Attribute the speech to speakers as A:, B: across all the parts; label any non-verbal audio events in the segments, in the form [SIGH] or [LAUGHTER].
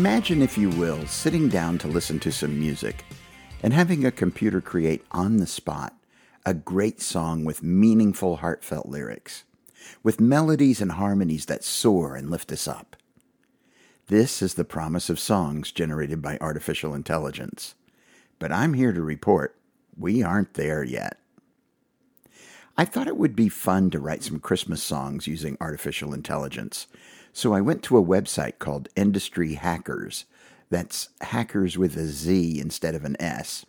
A: Imagine, if you will, sitting down to listen to some music and having a computer create on the spot a great song with meaningful, heartfelt lyrics, with melodies and harmonies that soar and lift us up. This is the promise of songs generated by artificial intelligence. But I'm here to report we aren't there yet. I thought it would be fun to write some Christmas songs using artificial intelligence, so I went to a website called Industry Hackers. That's hackers with a Z instead of an S,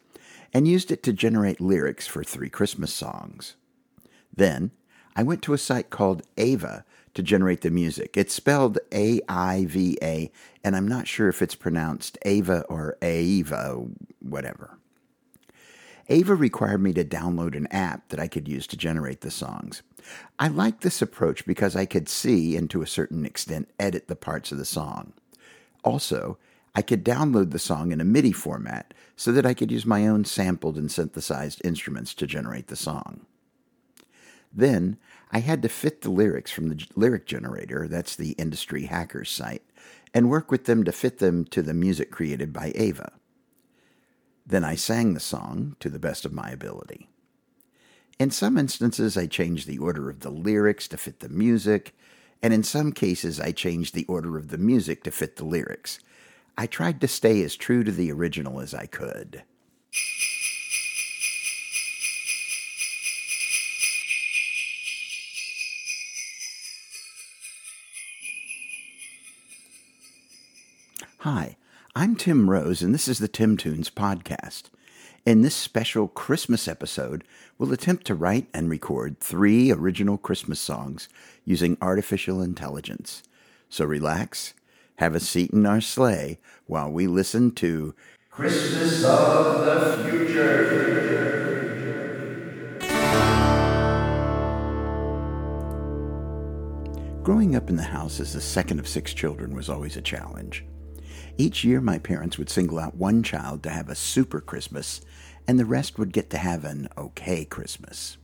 A: and used it to generate lyrics for three Christmas songs. Then I went to a site called Ava to generate the music. It's spelled A I V A, and I'm not sure if it's pronounced Ava or Ava, whatever. Ava required me to download an app that I could use to generate the songs. I liked this approach because I could see, and to a certain extent, edit the parts of the song. Also, I could download the song in a MIDI format so that I could use my own sampled and synthesized instruments to generate the song. Then, I had to fit the lyrics from the lyric generator, that's the industry hackers site, and work with them to fit them to the music created by Ava. Then I sang the song to the best of my ability. In some instances, I changed the order of the lyrics to fit the music, and in some cases, I changed the order of the music to fit the lyrics. I tried to stay as true to the original as I could. Hi, I'm Tim Rose, and this is the Tim Tunes Podcast. In this special Christmas episode, we'll attempt to write and record three original Christmas songs using artificial intelligence. So relax, have a seat in our sleigh while we listen to Christmas of the Future. Growing up in the house as the second of six children was always a challenge. Each year, my parents would single out one child to have a super Christmas, and the rest would get to have an okay Christmas.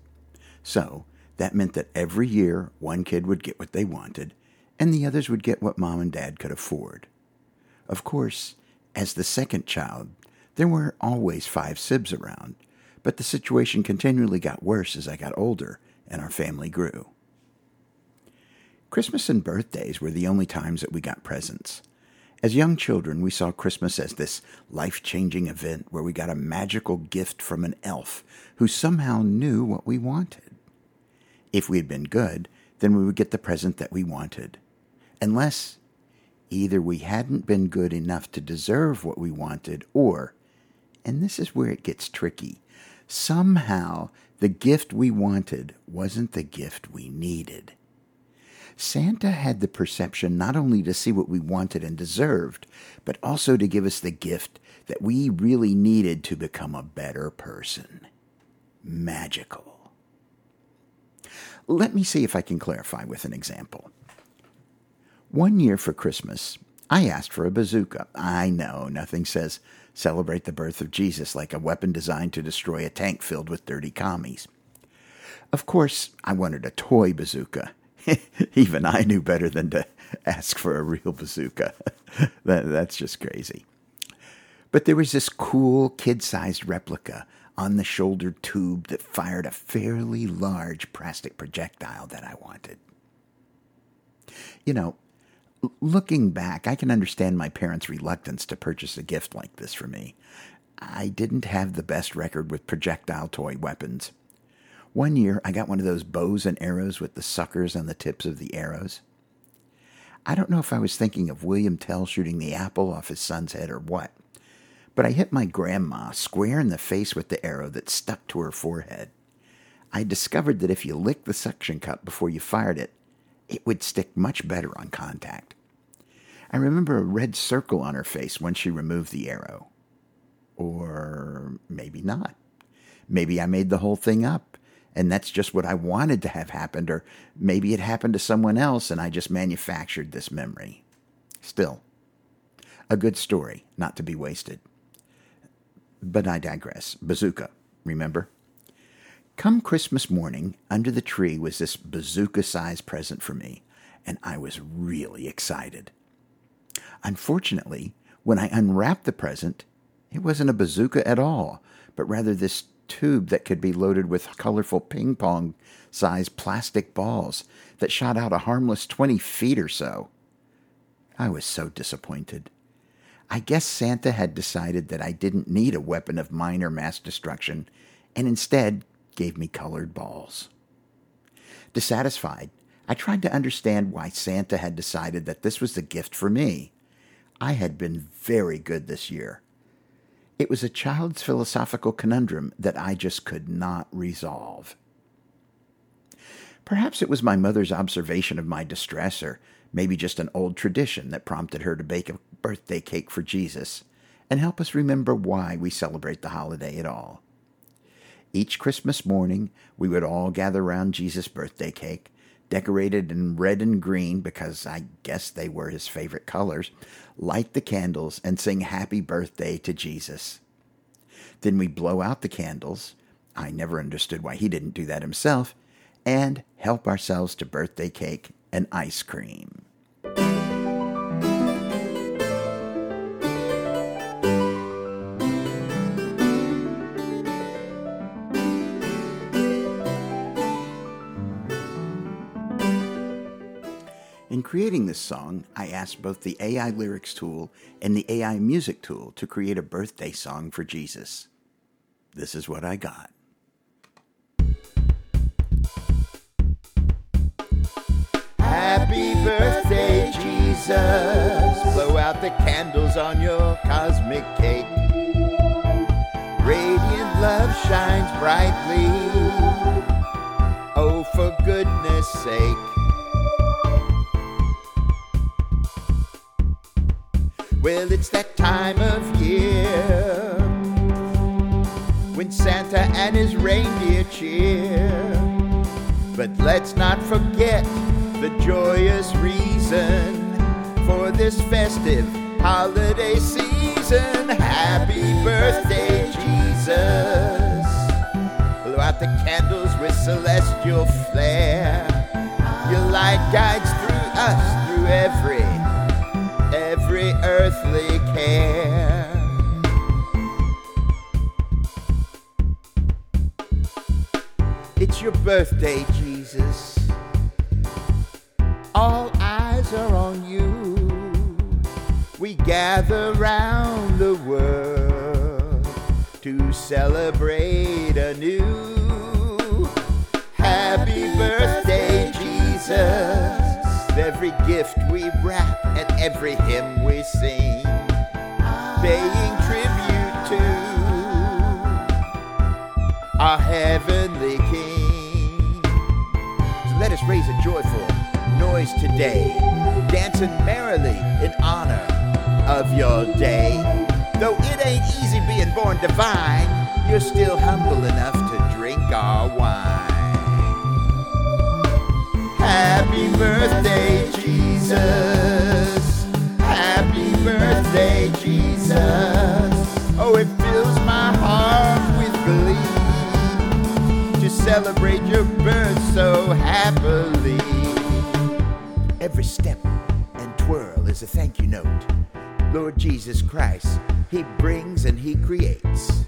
A: So, that meant that every year, one kid would get what they wanted, and the others would get what mom and dad could afford. Of course, as the second child, there were always five sibs around, but the situation continually got worse as I got older and our family grew. Christmas and birthdays were the only times that we got presents. As young children, we saw Christmas as this life changing event where we got a magical gift from an elf who somehow knew what we wanted. If we had been good, then we would get the present that we wanted. Unless either we hadn't been good enough to deserve what we wanted, or, and this is where it gets tricky, somehow the gift we wanted wasn't the gift we needed. Santa had the perception not only to see what we wanted and deserved, but also to give us the gift that we really needed to become a better person. Magical. Let me see if I can clarify with an example. One year for Christmas, I asked for a bazooka. I know, nothing says celebrate the birth of Jesus like a weapon designed to destroy a tank filled with dirty commies. Of course, I wanted a toy bazooka, [LAUGHS] even I knew better than to ask for a real bazooka. [LAUGHS] that, that's just crazy. But there was this cool kid sized replica on the shoulder tube that fired a fairly large plastic projectile that I wanted. You know, looking back, I can understand my parents' reluctance to purchase a gift like this for me. I didn't have the best record with projectile toy weapons. One year, I got one of those bows and arrows with the suckers on the tips of the arrows. I don't know if I was thinking of William Tell shooting the apple off his son's head or what, but I hit my grandma square in the face with the arrow that stuck to her forehead. I discovered that if you licked the suction cup before you fired it, it would stick much better on contact. I remember a red circle on her face when she removed the arrow. Or maybe not. Maybe I made the whole thing up and that's just what I wanted to have happened, or maybe it happened to someone else and I just manufactured this memory. Still, a good story, not to be wasted. But I digress. Bazooka, remember? Come Christmas morning, under the tree was this bazooka sized present for me, and I was really excited. Unfortunately,
B: When I unwrapped the present, it wasn't a bazooka at all, but rather this tube that could be loaded with colorful ping pong sized plastic balls that shot out a harmless 20 feet or so. I was so disappointed. I guess Santa had decided that I didn't need a weapon of minor mass destruction and instead gave me colored balls. Dissatisfied, I tried to understand why Santa had decided that this was the gift for me. I had been very good this year. It was a child's philosophical conundrum that I just could not resolve. Perhaps it was my mother's observation of my distress, or maybe just an old tradition that prompted her to bake a birthday cake for Jesus and help us remember why we celebrate the holiday at all. Each Christmas morning, we would all gather around Jesus' birthday cake, decorated in red and green because I guess they were his favorite colors, light the candles, and sing happy birthday to Jesus. Then we blow out the candles. I never understood why he didn't do that himself, and help ourselves to birthday cake and ice cream. Creating this song, I asked both the AI Lyrics tool and the AI Music tool to create a birthday song for Jesus. This is what I got.
A: Happy birthday, Jesus. Blow out the candles on your cosmic cake. Radiant love shines brightly. Oh, for goodness sake. Well, it's that time of year when Santa and his reindeer cheer. But let's not forget the joyous reason for this festive holiday season. Happy birthday, Jesus. Blow out the candles with celestial flare. Your light guides through us, through every It's your birthday, Jesus. All eyes are on you. We gather round the world to celebrate anew. Happy birthday, Jesus every gift we wrap and every hymn we sing, paying tribute to our heavenly King. So let us raise a joyful noise today, dancing merrily in honor of your day. Though it ain't easy being born divine, you're still humble enough to drink our wine. Happy birthday, Jesus. Happy birthday, Jesus. Oh, it fills my heart with glee to celebrate your birth so happily. Every step and twirl is a thank you note. Lord Jesus Christ, He brings and He creates.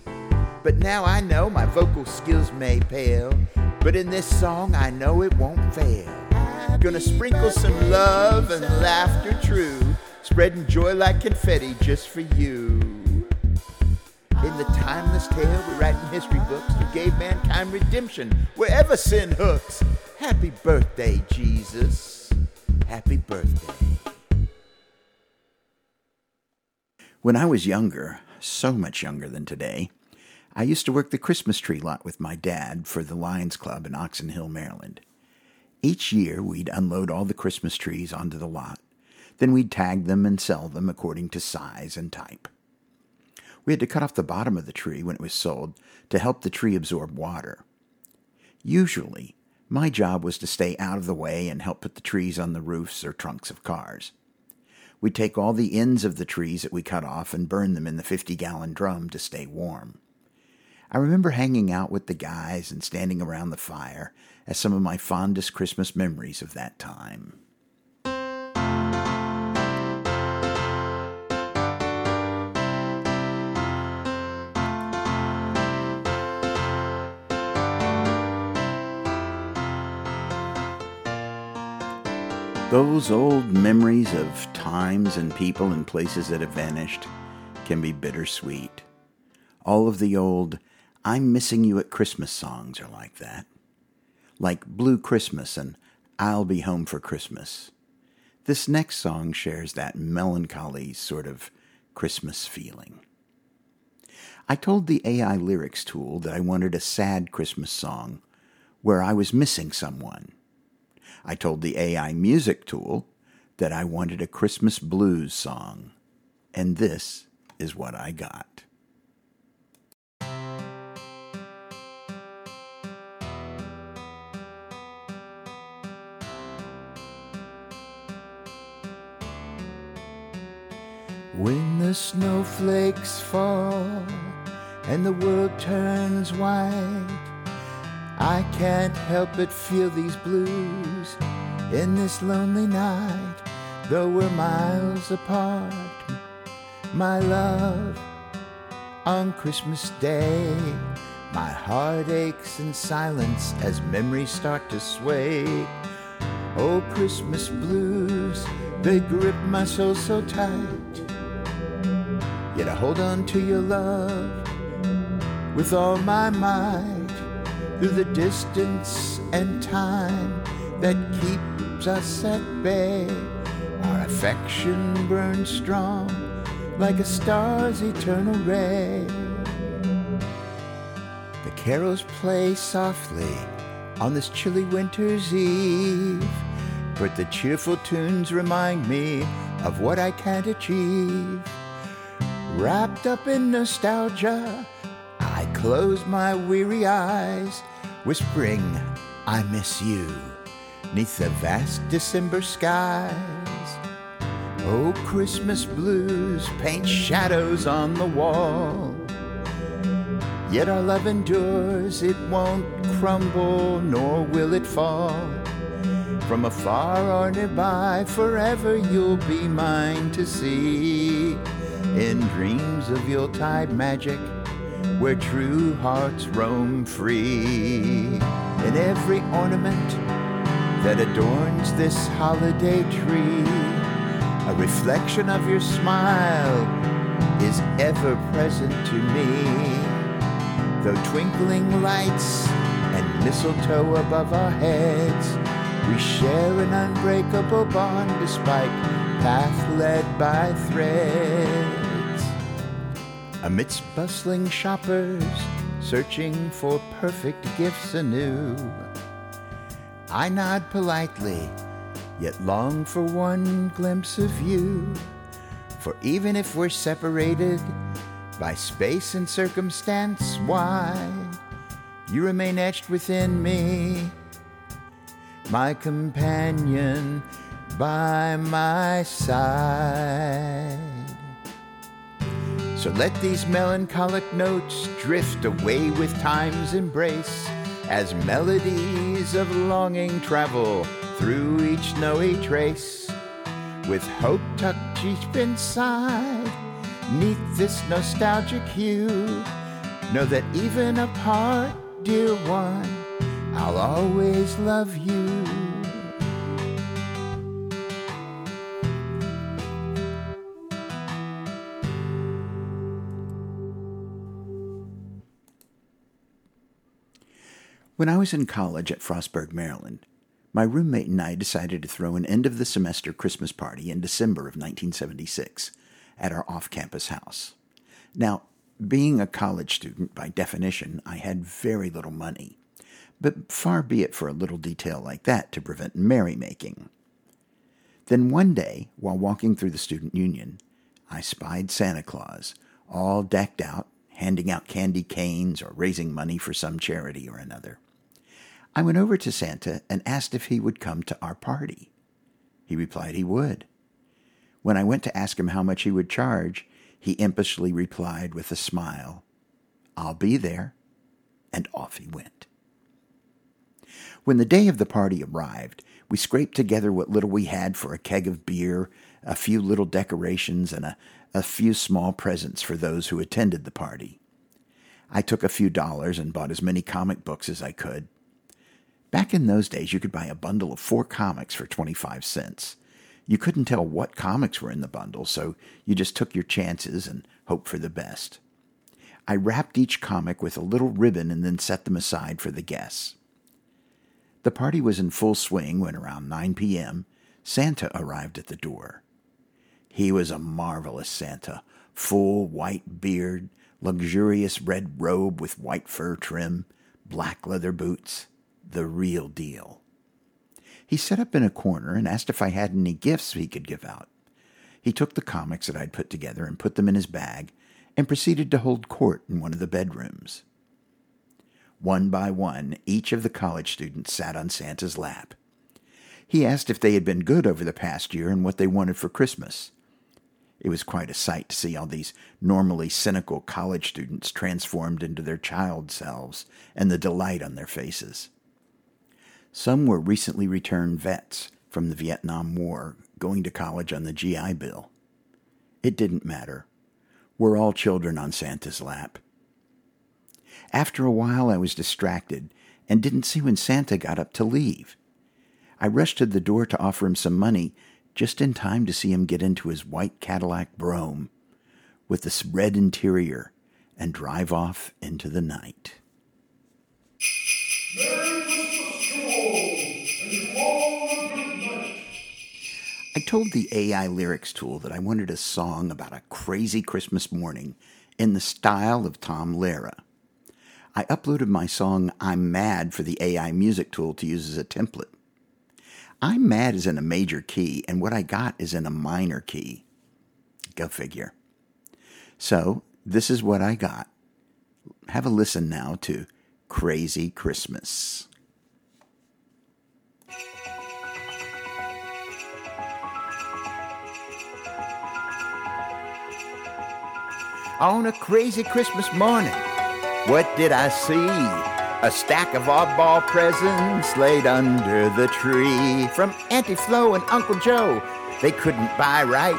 A: But now I know my vocal skills may pale, but in this song I know it won't fail. Gonna sprinkle some love and laughter true, spreading joy like confetti just for you. In the timeless tale we write in history books, you gave mankind redemption wherever sin hooks. Happy birthday, Jesus. Happy birthday.
B: When I was younger, so much younger than today, I used to work the Christmas tree lot with my dad for the Lions Club in Oxon Hill, Maryland. Each year, we'd unload all the Christmas trees onto the lot. Then we'd tag them and sell them according to size and type. We had to cut off the bottom of the tree when it was sold to help the tree absorb water. Usually, my job was to stay out of the way and help put the trees on the roofs or trunks of cars. We'd take all the ends of the trees that we cut off and burn them in the 50 gallon drum to stay warm. I remember hanging out with the guys and standing around the fire as some of my fondest Christmas memories of that time.
C: Those old memories of times and people and places that have vanished can be bittersweet. All of the old I'm missing you at Christmas songs are like that. Like Blue Christmas and I'll Be Home for Christmas. This next song shares that melancholy sort of Christmas feeling. I told the AI lyrics tool that I wanted a sad Christmas song where I was missing someone. I told the AI music tool that I wanted a Christmas blues song. And this is what I got.
A: The snowflakes fall and the world turns white, I can't help but feel these blues in this lonely night, though we're miles apart. My love, on Christmas Day, my heart aches in silence as memories start to sway. Oh, Christmas blues, they grip my soul so tight. Yet I hold on to your love with all my might through the distance and time that keeps us at bay. Our affection burns strong like a star's eternal ray. The carols play softly on this chilly winter's eve, but the cheerful tunes remind me of what I can't achieve. Wrapped up in nostalgia, I close my weary eyes, whispering, I miss you, neath the vast December skies. Oh, Christmas blues paint shadows on the wall. Yet our love endures, it won't crumble, nor will it fall. From afar or nearby, forever you'll be mine to see. In dreams of Yuletide magic, where true hearts roam free. In every ornament that adorns this holiday tree, a reflection of your smile is ever present to me. Though twinkling lights and mistletoe above our heads, we share an unbreakable bond despite path led by threads. Amidst bustling shoppers searching for perfect gifts anew, I nod politely, yet long for one glimpse of you. For even if we're separated by space and circumstance, why, you remain etched within me, my companion by my side. So let these melancholic notes drift away with time's embrace as melodies of longing travel through each snowy trace. With hope tucked deep inside, neath this nostalgic hue, know that even apart, dear one, I'll always love you.
C: When I was in college at Frostburg, Maryland, my roommate and I decided to throw an end of the semester Christmas party in December of 1976 at our off campus house. Now, being a college student, by definition, I had very little money, but far be it for a little detail like that to prevent merrymaking. Then one day, while walking through the student union, I spied Santa Claus, all decked out, handing out candy canes or raising money for some charity or another. I went over to Santa and asked if he would come to our party. He replied he would. When I went to ask him how much he would charge, he impishly replied with a smile, I'll be there. And off he went. When the day of the party arrived, we scraped together what little we had for a keg of beer, a few little decorations, and a, a few small presents for those who attended the party. I took a few dollars and bought as many comic books as I could.
D: Back in those days, you could buy a bundle of four comics for 25 cents. You couldn't tell what comics were in the bundle, so you just took your chances and hoped for the best. I wrapped each comic with a little ribbon and then set them aside for the guests. The party was in full swing when around 9 p.m., Santa arrived at the door. He was a marvelous Santa, full white beard, luxurious red robe with white fur trim, black leather boots, the real deal. He sat up in a corner and asked if I had any gifts he could give out. He took the comics that I'd put together and put them in his bag and proceeded to hold court in one of the bedrooms. One by one, each of the college students sat on Santa's lap. He asked if they had been good over the past year and what they wanted for Christmas. It was quite a sight to see all these normally cynical college students transformed into their child selves and the delight on their faces. Some were recently returned vets from the Vietnam War going to college on the GI Bill. It didn't matter. We're all children on Santa's lap. After a while, I was distracted and didn't see when Santa got up to leave. I rushed to the door to offer him some money just in time to see him get into his white Cadillac brougham with the red interior and drive off into the night. I told the AI lyrics tool that I wanted a song about a crazy Christmas morning in the style of Tom Lehrer. I uploaded my song I'm Mad for the AI music tool to use as a template. I'm Mad is in a major key, and what I got is in a minor key. Go figure. So, this is what I got. Have a listen now to Crazy Christmas.
A: On a crazy Christmas morning, what did I see? A stack of oddball presents laid under the tree. From Auntie Flo and Uncle Joe, they couldn't buy right.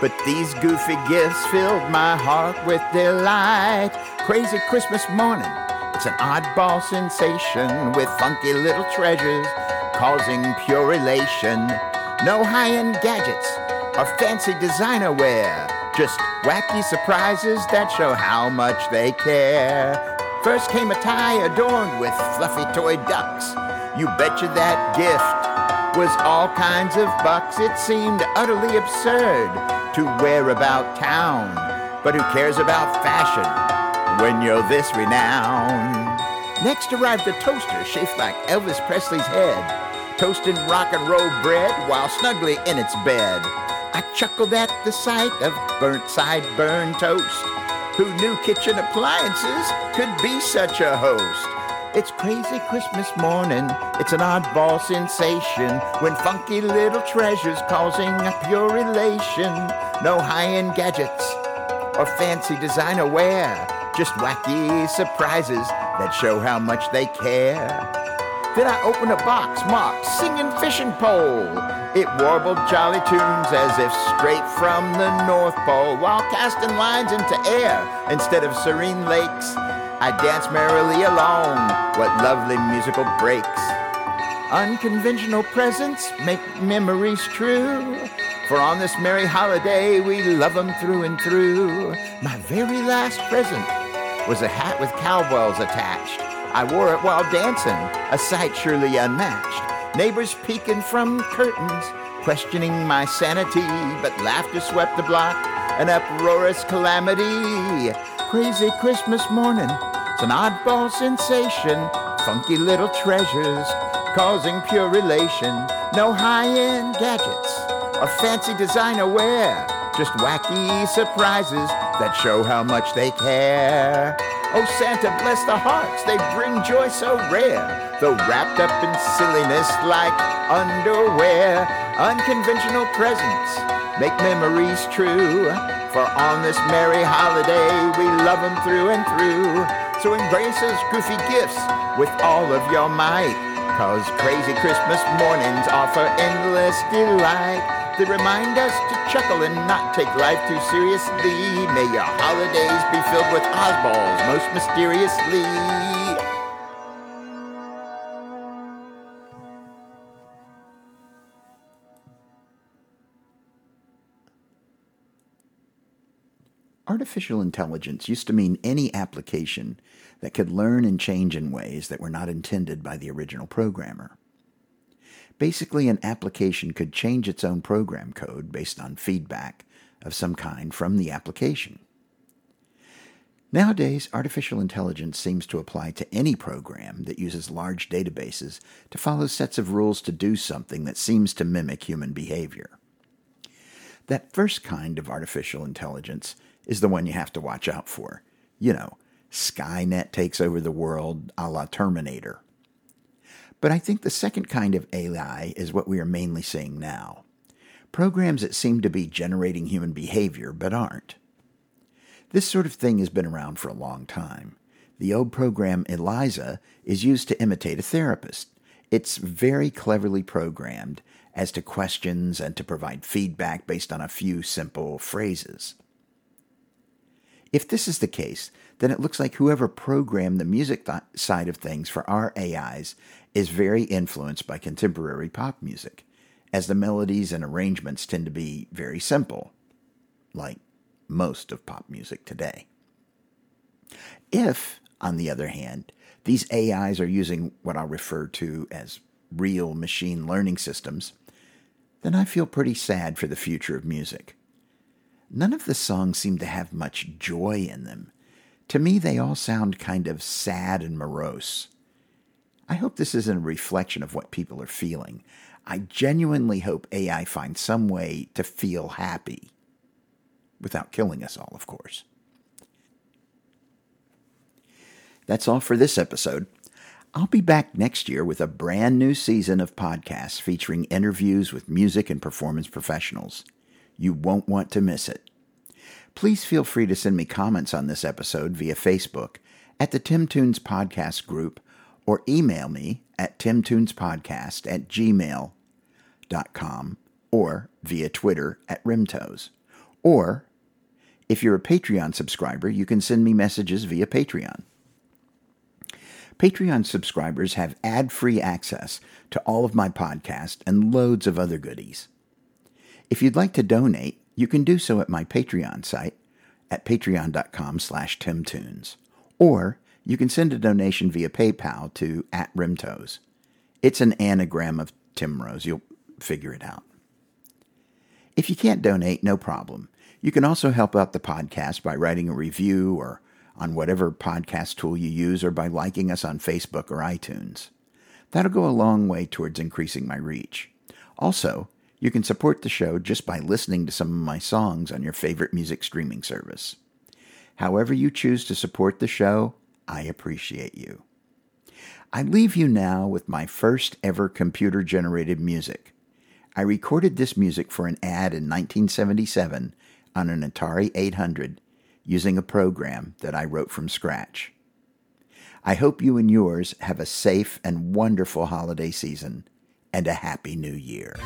A: But these goofy gifts filled my heart with delight. Crazy Christmas morning, it's an oddball sensation with funky little treasures causing pure elation. No high end gadgets or fancy designer wear, just wacky surprises that show how much they care. First came a tie adorned with fluffy toy ducks. You betcha that gift was all kinds of bucks. It seemed utterly absurd to wear about town. But who cares about fashion when you're this renowned? Next arrived a toaster shaped like Elvis Presley's head, toasting rock and roll bread while snugly in its bed. I chuckled at the sight of burnt side burn toast. Who knew kitchen appliances could be such a host? It's crazy Christmas morning. It's an oddball sensation when funky little treasures causing a pure elation. No high-end gadgets or fancy designer wear, just wacky surprises that show how much they care. Then I opened a box marked Singing Fishing Pole. It warbled jolly tunes as if straight from the North Pole while casting lines into air instead of serene lakes. I danced merrily along what lovely musical breaks. Unconventional presents make memories true. For on this merry holiday, we love 'em through and through. My very last present was a hat with cowbells attached. I wore it while dancing, a sight surely unmatched. Neighbors peeking from curtains, questioning my sanity, but laughter swept the block, an uproarious calamity. Crazy Christmas morning, it's an oddball sensation, funky little treasures, causing pure relation. No high-end gadgets or fancy designer wear, just wacky surprises that show how much they care. Oh, Santa, bless the hearts, they bring joy so rare. Though wrapped up in silliness like underwear, unconventional presents make memories true. For on this merry holiday, we love them through and through. So embrace those goofy gifts with all of your might. Cause crazy Christmas mornings offer endless delight that remind us to chuckle and not take life too seriously. May your holidays be filled with oddballs most mysteriously. Artificial intelligence used to mean any application that could learn and change in ways that were not intended by the original programmer. Basically, an application could change its own program code based on feedback of some kind from the application. Nowadays, artificial intelligence seems to apply to any program that uses large databases to follow sets of rules to do something that seems to mimic human behavior. That first kind of artificial intelligence is the one you have to watch out for. You know, Skynet takes over the world a la Terminator. But I think the second kind of AI is what we are mainly seeing now programs that seem to be generating human behavior but aren't. This sort of thing has been around for a long time. The old program Eliza is used to imitate a therapist. It's very cleverly programmed as to questions and to provide feedback based on a few simple phrases. If this is the case, then it looks like whoever programmed the music th- side of things for our AIs is very influenced by contemporary pop music, as the melodies and arrangements tend to be very simple, like most of pop music today. If, on the other hand, these AIs are using what I'll refer to as real machine learning systems, then I feel pretty sad for the future of music. None of the songs seem to have much joy in them. To me, they all sound kind of sad and morose. I hope this isn't a reflection of what people are feeling. I genuinely hope AI finds some way to feel happy without killing us all, of course. That's all for this episode. I'll be back next year with a brand new season of podcasts featuring interviews with music and performance professionals. You won't want to miss it. Please feel free to send me comments on this episode via Facebook at the Tim Tunes Podcast group or email me at timtunespodcast at gmail.com or via Twitter at Rimtoes. Or if you're a Patreon subscriber, you can send me messages via Patreon. Patreon subscribers have ad free access to all of my podcasts and loads of other goodies. If you'd like to donate, you can do so at my Patreon site at patreon.com slash timtunes. Or you can send a donation via PayPal to at Rimtoes. It's an anagram of Tim Timrose. You'll figure it out. If you can't donate, no problem. You can also help out the podcast by writing a review or on whatever podcast tool you use or by liking us on Facebook or iTunes. That'll go a long way towards increasing my reach. Also, you can support the show just by listening to some of my songs on your favorite music streaming service. However, you choose to support the show, I appreciate you. I leave you now with my first ever computer generated music. I recorded this music for an ad in 1977 on an Atari 800 using a program that I wrote from scratch. I hope you and yours have a safe and wonderful holiday season and a happy new year.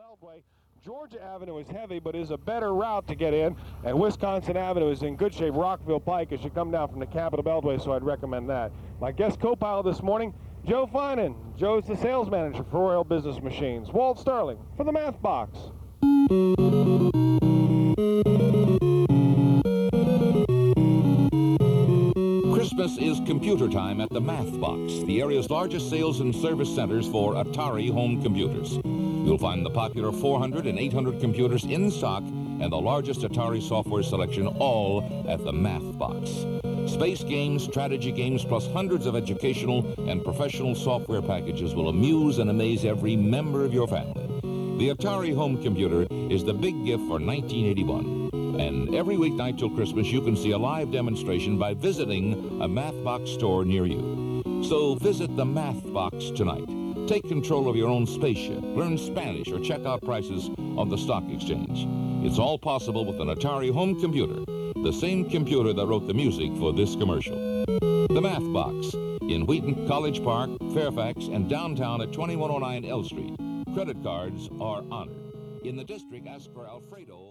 D: Beltway. Georgia Avenue is heavy, but is a better route to get in, and Wisconsin Avenue is in good shape. Rockville Pike as you come down from the Capitol Beltway, so I'd recommend that. My guest co-pilot this morning, Joe Finan. Joe's the sales manager for Royal Business Machines. Walt Sterling for the Math Box.
E: Christmas is computer time at the Math Box, the area's largest sales and service centers for Atari home computers. You'll find the popular 400 and 800 computers in stock and the largest Atari software selection all at the Math Box. Space games, strategy games, plus hundreds of educational and professional software packages will amuse and amaze every member of your family. The Atari home computer is the big gift for 1981. And every weeknight till Christmas, you can see a live demonstration by visiting a Mathbox store near you. So visit the Mathbox tonight. Take control of your own spaceship, learn Spanish, or check out prices on the stock exchange. It's all possible with an Atari home computer, the same computer that wrote the music for this commercial. The Math Box in Wheaton, College Park, Fairfax, and downtown at 2109 L Street. Credit cards are honored. In the district, ask for Alfredo.